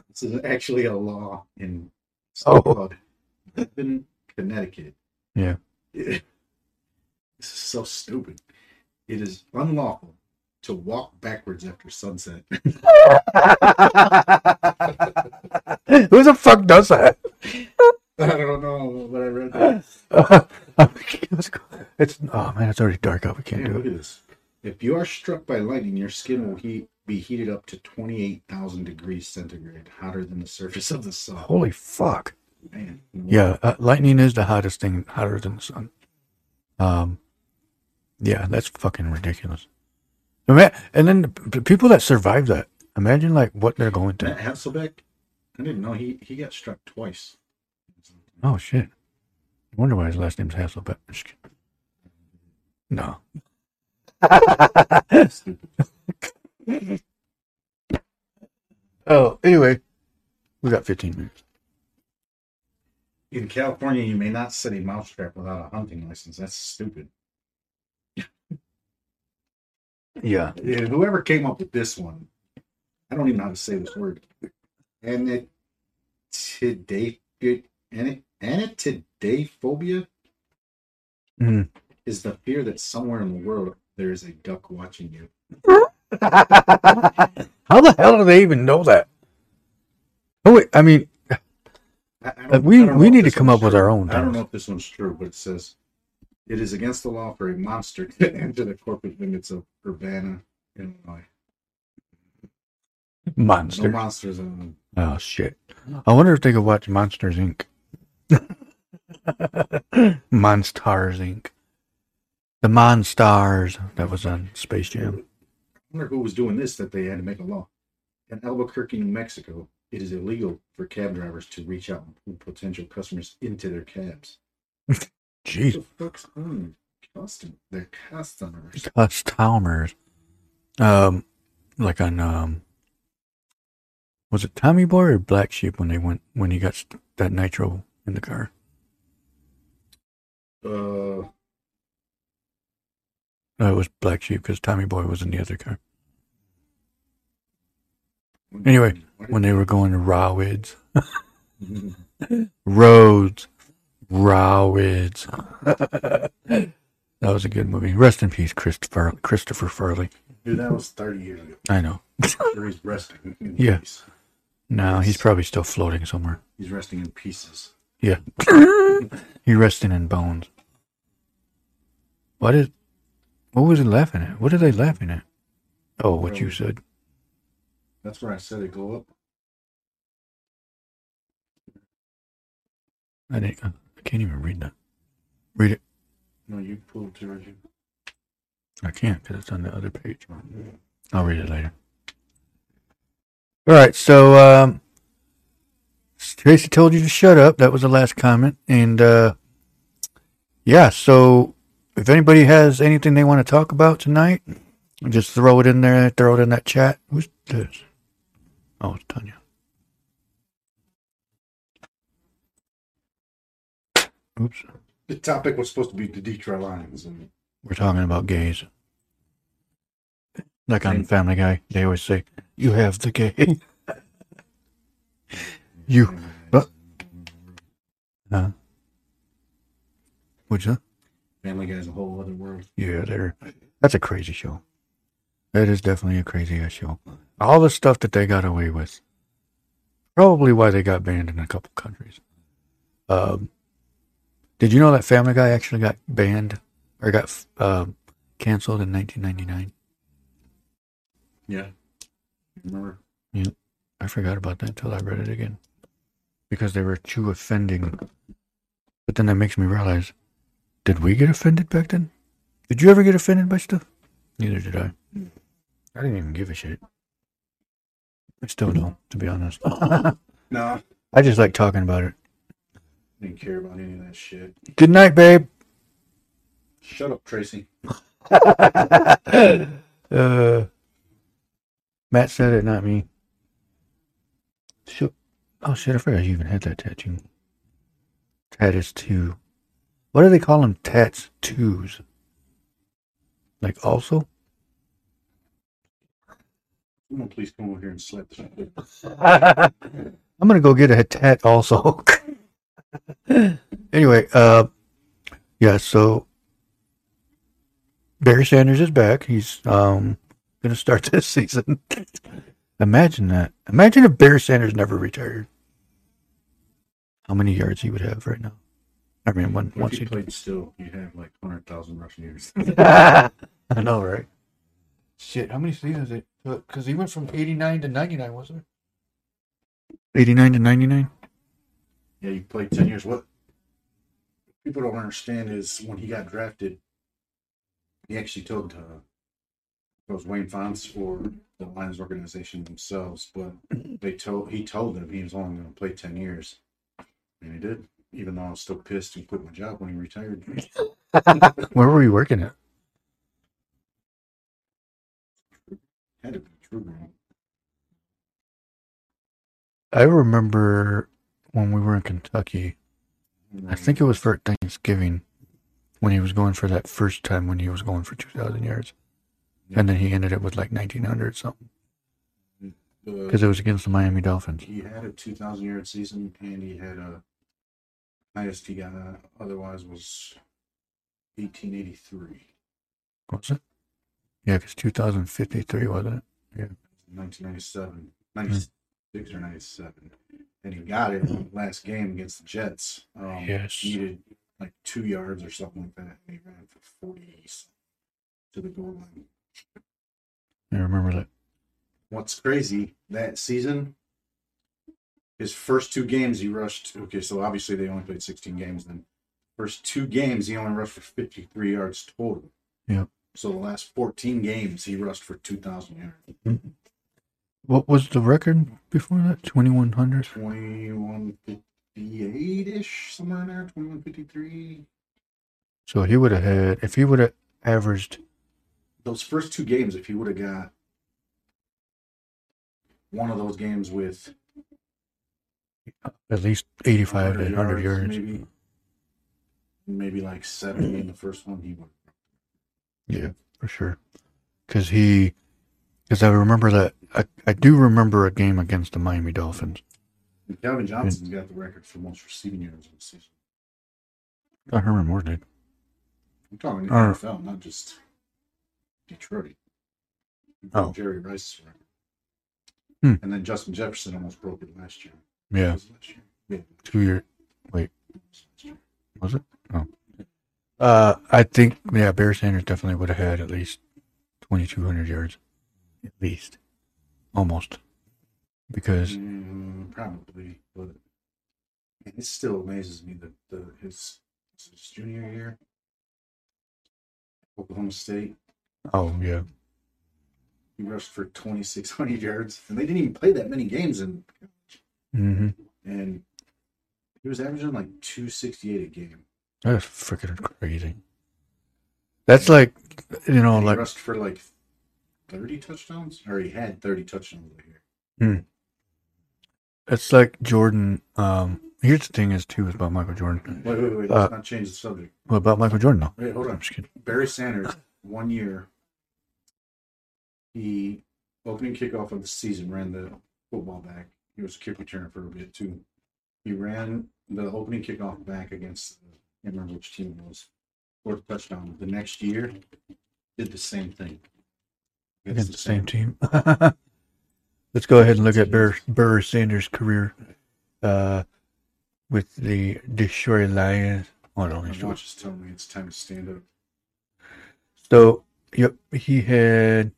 This is actually a law in Oh. called in Connecticut. Yeah. It- this is so stupid. It is unlawful to walk backwards after sunset. Who the fuck does that? I don't know, but I read that. it's oh man, it's already dark out. We can't Man, do look it. If you are struck by lightning, your skin will heat, be heated up to 28,000 degrees centigrade, hotter than the surface of the sun. Holy fuck! Man. Yeah, uh, lightning is the hottest thing, hotter than the sun. Um, yeah, that's fucking ridiculous. And then the people that survive that, imagine like what they're going through. Matt Hasselbeck, I didn't know he, he got struck twice. Oh shit! I wonder why his last name's Hasselbeck. No. Oh, anyway, we got 15 minutes. In California, you may not set a mousetrap without a hunting license. That's stupid. Yeah. Yeah, whoever came up with this one, I don't even know how to say this word. Anatidaphobia, anatidaphobia Mhm. is the fear that somewhere in the world there is a duck watching you. How the hell do they even know that? Oh wait, I mean, I- I we- we need to come up with our own I don't know if this one's true, but it says it is against the law for a monster to enter the corporate limits of Urbana, Illinois. No monster. monsters in Oh shit! I wonder if they could watch Monsters Inc. Monstars Inc. The Monstars that was on Space Jam. I wonder who was doing this that they had to make a law. In Albuquerque, New Mexico, it is illegal for cab drivers to reach out and pull potential customers into their cabs. What Jeez, the fuck's on custom their customers? customers. Um, like on um, was it Tommy Boy or Black Sheep when they went when he got that nitro in the car? Uh, No, it was Black Sheep because Tommy Boy was in the other car Anyway, when they were going to Rawids. Roads. Rawids. that was a good movie. Rest in peace, Christopher Christopher Farley. Dude, that was 30 years ago. I know. He's resting in Yeah. peace. No, he's probably still floating somewhere. He's resting in pieces. Yeah. he's resting in bones. What is what was he laughing at? What are they laughing at? Oh, what you said. That's where I said it go up. I didn't I can't even read that. Read it. No, you pulled to you. I can't because it's on the other page. I'll read it later. All right, so um, Tracy told you to shut up. That was the last comment. And uh, yeah, so if anybody has anything they want to talk about tonight, just throw it in there. Throw it in that chat. Who's this? Oh, it's Tanya. Oops. The topic was supposed to be the Detroit Lions, and We're talking about gays. Like on Family Guy, they always say, "You have the gay." you, but, huh? What's that? Family Guy's a whole other world. Yeah, they're that's a crazy show. That is definitely a crazy ass show. All the stuff that they got away with, probably why they got banned in a couple countries. Um, did you know that Family Guy actually got banned or got um canceled in 1999? Yeah. Remember? Yeah, I forgot about that until I read it again. Because they were too offending. But then that makes me realize did we get offended back then? Did you ever get offended by stuff? Neither did I. I didn't even give a shit. I still don't, to be honest. No, I just like talking about it. didn't care about any of that shit. Good night, babe. Shut up, Tracy. uh, Matt said it, not me. Shit. Oh shit! I forgot you even had that tattoo. Tattoos two. What do they call them? Tats twos. Like also? Someone please come over here and slap. I'm gonna go get a tat also. anyway, uh, yeah. So Barry Sanders is back. He's um gonna start this season. Imagine that. Imagine if Barry Sanders never retired. How many yards he would have right now? I mean, when, If once you he played still, you'd have like 100,000 rushing yards. I know, right? Shit, how many seasons it took? Because he went from 89 to 99, wasn't it? 89 to 99? yeah, he played 10 years. What people don't understand is when he got drafted, he actually told uh, it was Wayne Fontes or the Lions organization themselves, but they told he told them he was only going to play 10 years. And he did, even though I was still pissed and quit my job when he retired. Where were you working at? Had to be true, man. I remember when we were in Kentucky. I think it was for Thanksgiving when he was going for that first time when he was going for 2,000 yards. And then he ended it with like 1,900 something Uh, because it was against the Miami Dolphins. he had a 2,000 yard season, and he had a highest he got otherwise was 1883, Was it? Yeah, because 2053, wasn't it? Yeah. 1997, 96 or 97, and he got it in the last game against the Jets. Um, Yes. needed like two yards or something like that, and he ran for 40 to the goal line. I remember that. What's crazy that season? His first two games he rushed. Okay, so obviously they only played 16 games. Then first two games he only rushed for 53 yards total. yeah So the last 14 games he rushed for 2,000 yards. Mm-hmm. What was the record before that? 2,100? 2158 ish, somewhere in there. 2153. So he would have had, if he would have averaged, Those first two games, if he would have got one of those games with at least 85 to 100 yards. maybe maybe like 70 in the first one, he would. Yeah, for sure. Because he, because I remember that, I, I do remember a game against the Miami Dolphins. And Calvin Johnson's got the record for most receiving yards in the season. I Herman Moore did. I'm talking the NFL, not just Detroit. Oh. Jerry Rice's record. Hmm. And then Justin Jefferson almost broke it last year. Yeah, Was it last year? Yeah. two year. Wait. was last year. Was it? Oh. Uh, I think yeah, Bear Sanders definitely would have had at least twenty two hundred yards, at least, almost, because Mm, probably, but it still amazes me that the his, his junior year, Oklahoma State, oh yeah, he rushed for 2,600 yards, and they didn't even play that many games, and hmm and he was averaging like 268 a game. That's freaking crazy. That's like, you know, he like rushed for like 30 touchdowns, or he had 30 touchdowns a year. it's like Jordan. Um, here's the thing: is too is about Michael Jordan. Wait, wait, wait. Uh, Let's not change the subject. What about Michael Jordan? though? Wait, hold on. I'm just kidding. Barry Sanders, one year, he opening kickoff of the season ran the football back. He was a kick returner for a bit too. He ran the opening kickoff back against I can't remember which team it was. A touchdown. The next year, did the same thing Against the same team. Let's go ahead and look at Burr, Burr Sanders' career uh, with the Detroit Lions. Hold on, My watch is telling me it's time to stand up. So, yep, he had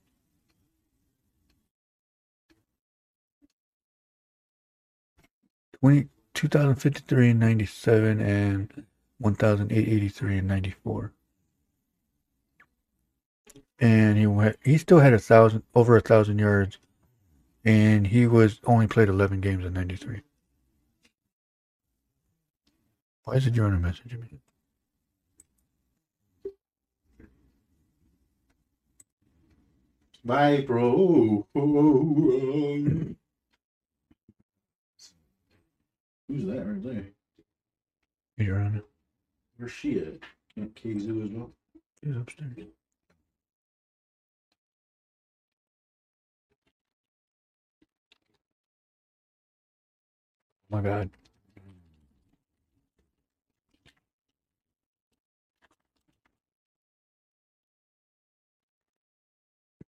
twenty two thousand fifty three and ninety seven and one thousand eight eighty three and ninety four. And he went, he still had a thousand over a thousand yards, and he was only played eleven games in ninety three. Why is it you on a message? me? Bye, bro. Who's that right there? You're on. Where's she at? Camp Kazoo as well. He's upstairs. Oh my God.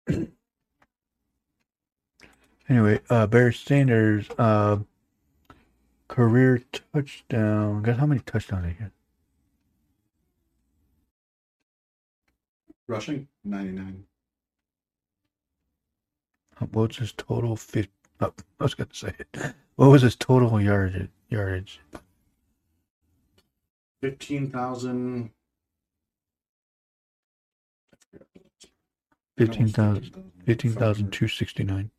anyway, uh, Barry Sanders, uh, career touchdown. Guess how many touchdowns he had? Rushing, 99. What's his total? Fif- oh, I was going to say it. What was his total yardage? Yardage. 15,000. 15,000 15,269.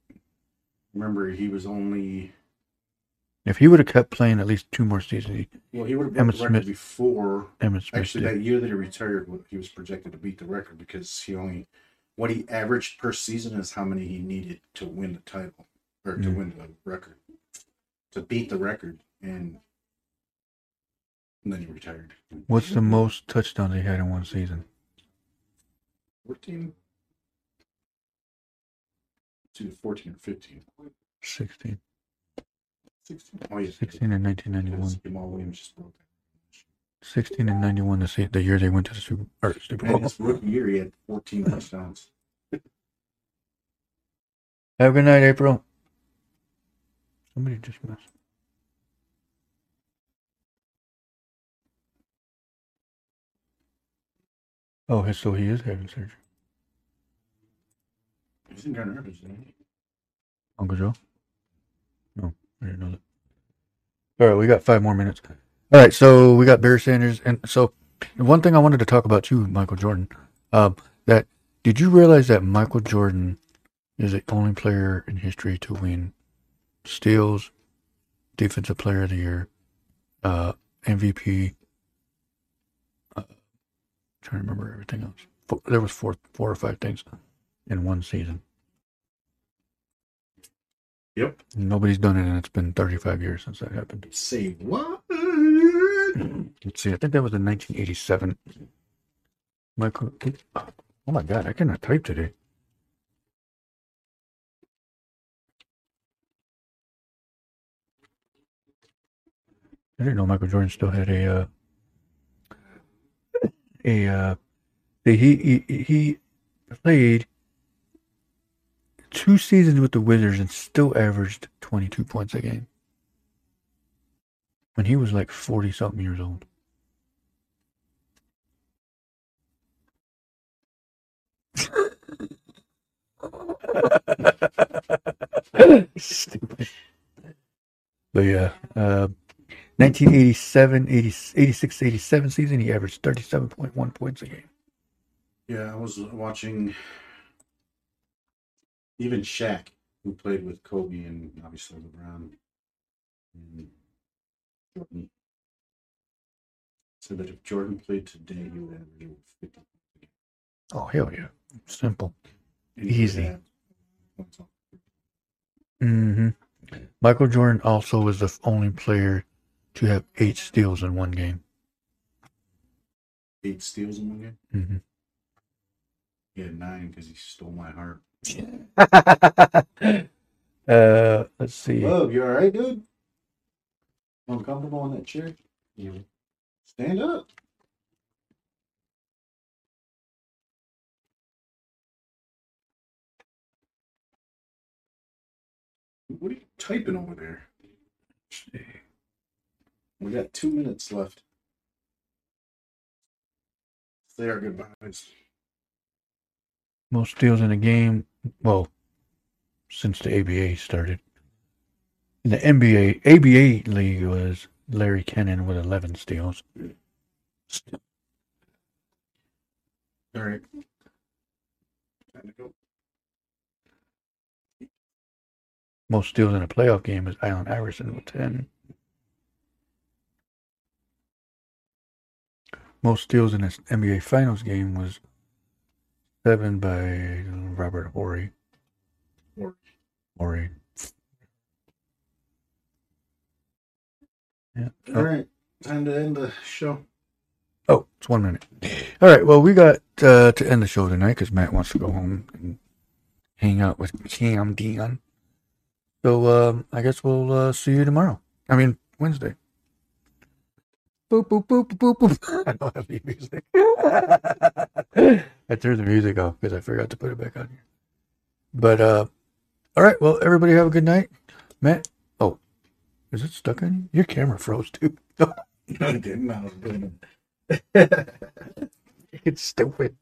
Remember, he was only. If he would have kept playing at least two more seasons, he, Well, he would have Emmitt broke the record Smith. before. Emmitt Smith Actually, did. that year that he retired, he was projected to beat the record because he only. What he averaged per season is how many he needed to win the title or to Mm. win the record. To beat the record. And, and then he retired. What's the most touchdowns he had in one season? 14? It's either 14 or 15. 16. 16. Oh, yeah. 16 in 1991. Jamaal Williams just broke that. 16 and 91 the, year they went to the Super, or Super Bowl. his rookie year, he had 14 touchdowns. Have a good night, April. Somebody just messed. Oh, so he is having surgery. He's in Rapids, isn't he? Uncle Joe? I didn't know that. All right, we got five more minutes. All right, so we got Barry Sanders, and so one thing I wanted to talk about too, Michael Jordan. Um, that did you realize that Michael Jordan is the only player in history to win steals, Defensive Player of the Year, uh, MVP. Uh, trying to remember everything else. Four, there was four, four or five things in one season. Yep. Nobody's done it, and it's been 35 years since that happened. Say what? Let's see. I think that was in 1987. Michael. Oh my God! I cannot type today. I didn't know Michael Jordan still had a uh, a uh, he he he played two seasons with the Wizards and still averaged 22 points a game when he was like 40 something years old. Stupid. But yeah, uh, 1987, 80, 86, 87 season, he averaged 37.1 points a game. Yeah, I was watching even Shaq, who played with Kobe and obviously LeBron. And Jordan said that if Jordan played today, he would average over 50 points a game. Oh hell yeah, simple. And Easy. have points on- hmm Michael Jordan also was the only player to have eight steals in one game. Eight steals in one game. hmm He had nine because he stole my heart. uh, let's see. Love, you all right, dude? Uncomfortable on that chair? You stand up. What are you typing over there? We got two minutes left. Say our goodbyes. Most steals in a game. Well, since the ABA started. In the NBA, ABA league was Larry Kenon with 11 steals. All right. Time to go. Most steals in a playoff game is Allen Iverson with 10. Most steals in an NBA Finals game was seven by Robert Horry. Horry. Yeah. All right. Time to end the show. Oh, it's one minute. All right. Well, we got uh, to end the show tonight because Matt wants to go home and hang out with Cam Dion. So um, I guess we'll uh, see you tomorrow. I mean Wednesday. Boop boop boop boop boop. boop. I don't have any music. I turned the music off because I forgot to put it back on here. But uh, all right. Well, everybody have a good night. Matt. Oh, is it stuck in? Your camera froze too. No, I didn't. I was doing it's stupid.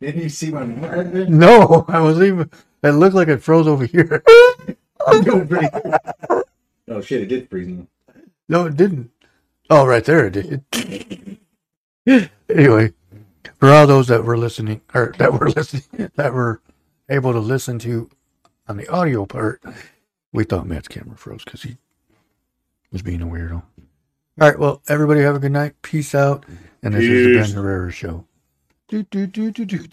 Didn't you see my mark? No, I was even. It looked like it froze over here. I'm doing pretty good. Oh shit! It did freeze. me. No, it didn't. Oh, right there it did. anyway, for all those that were listening, or that were listening, that were able to listen to on the audio part, we thought Matt's camera froze because he was being a weirdo. All right, well, everybody have a good night. Peace out. And this is the Peace. Ben Herrera Show. Do, do, do, do, do.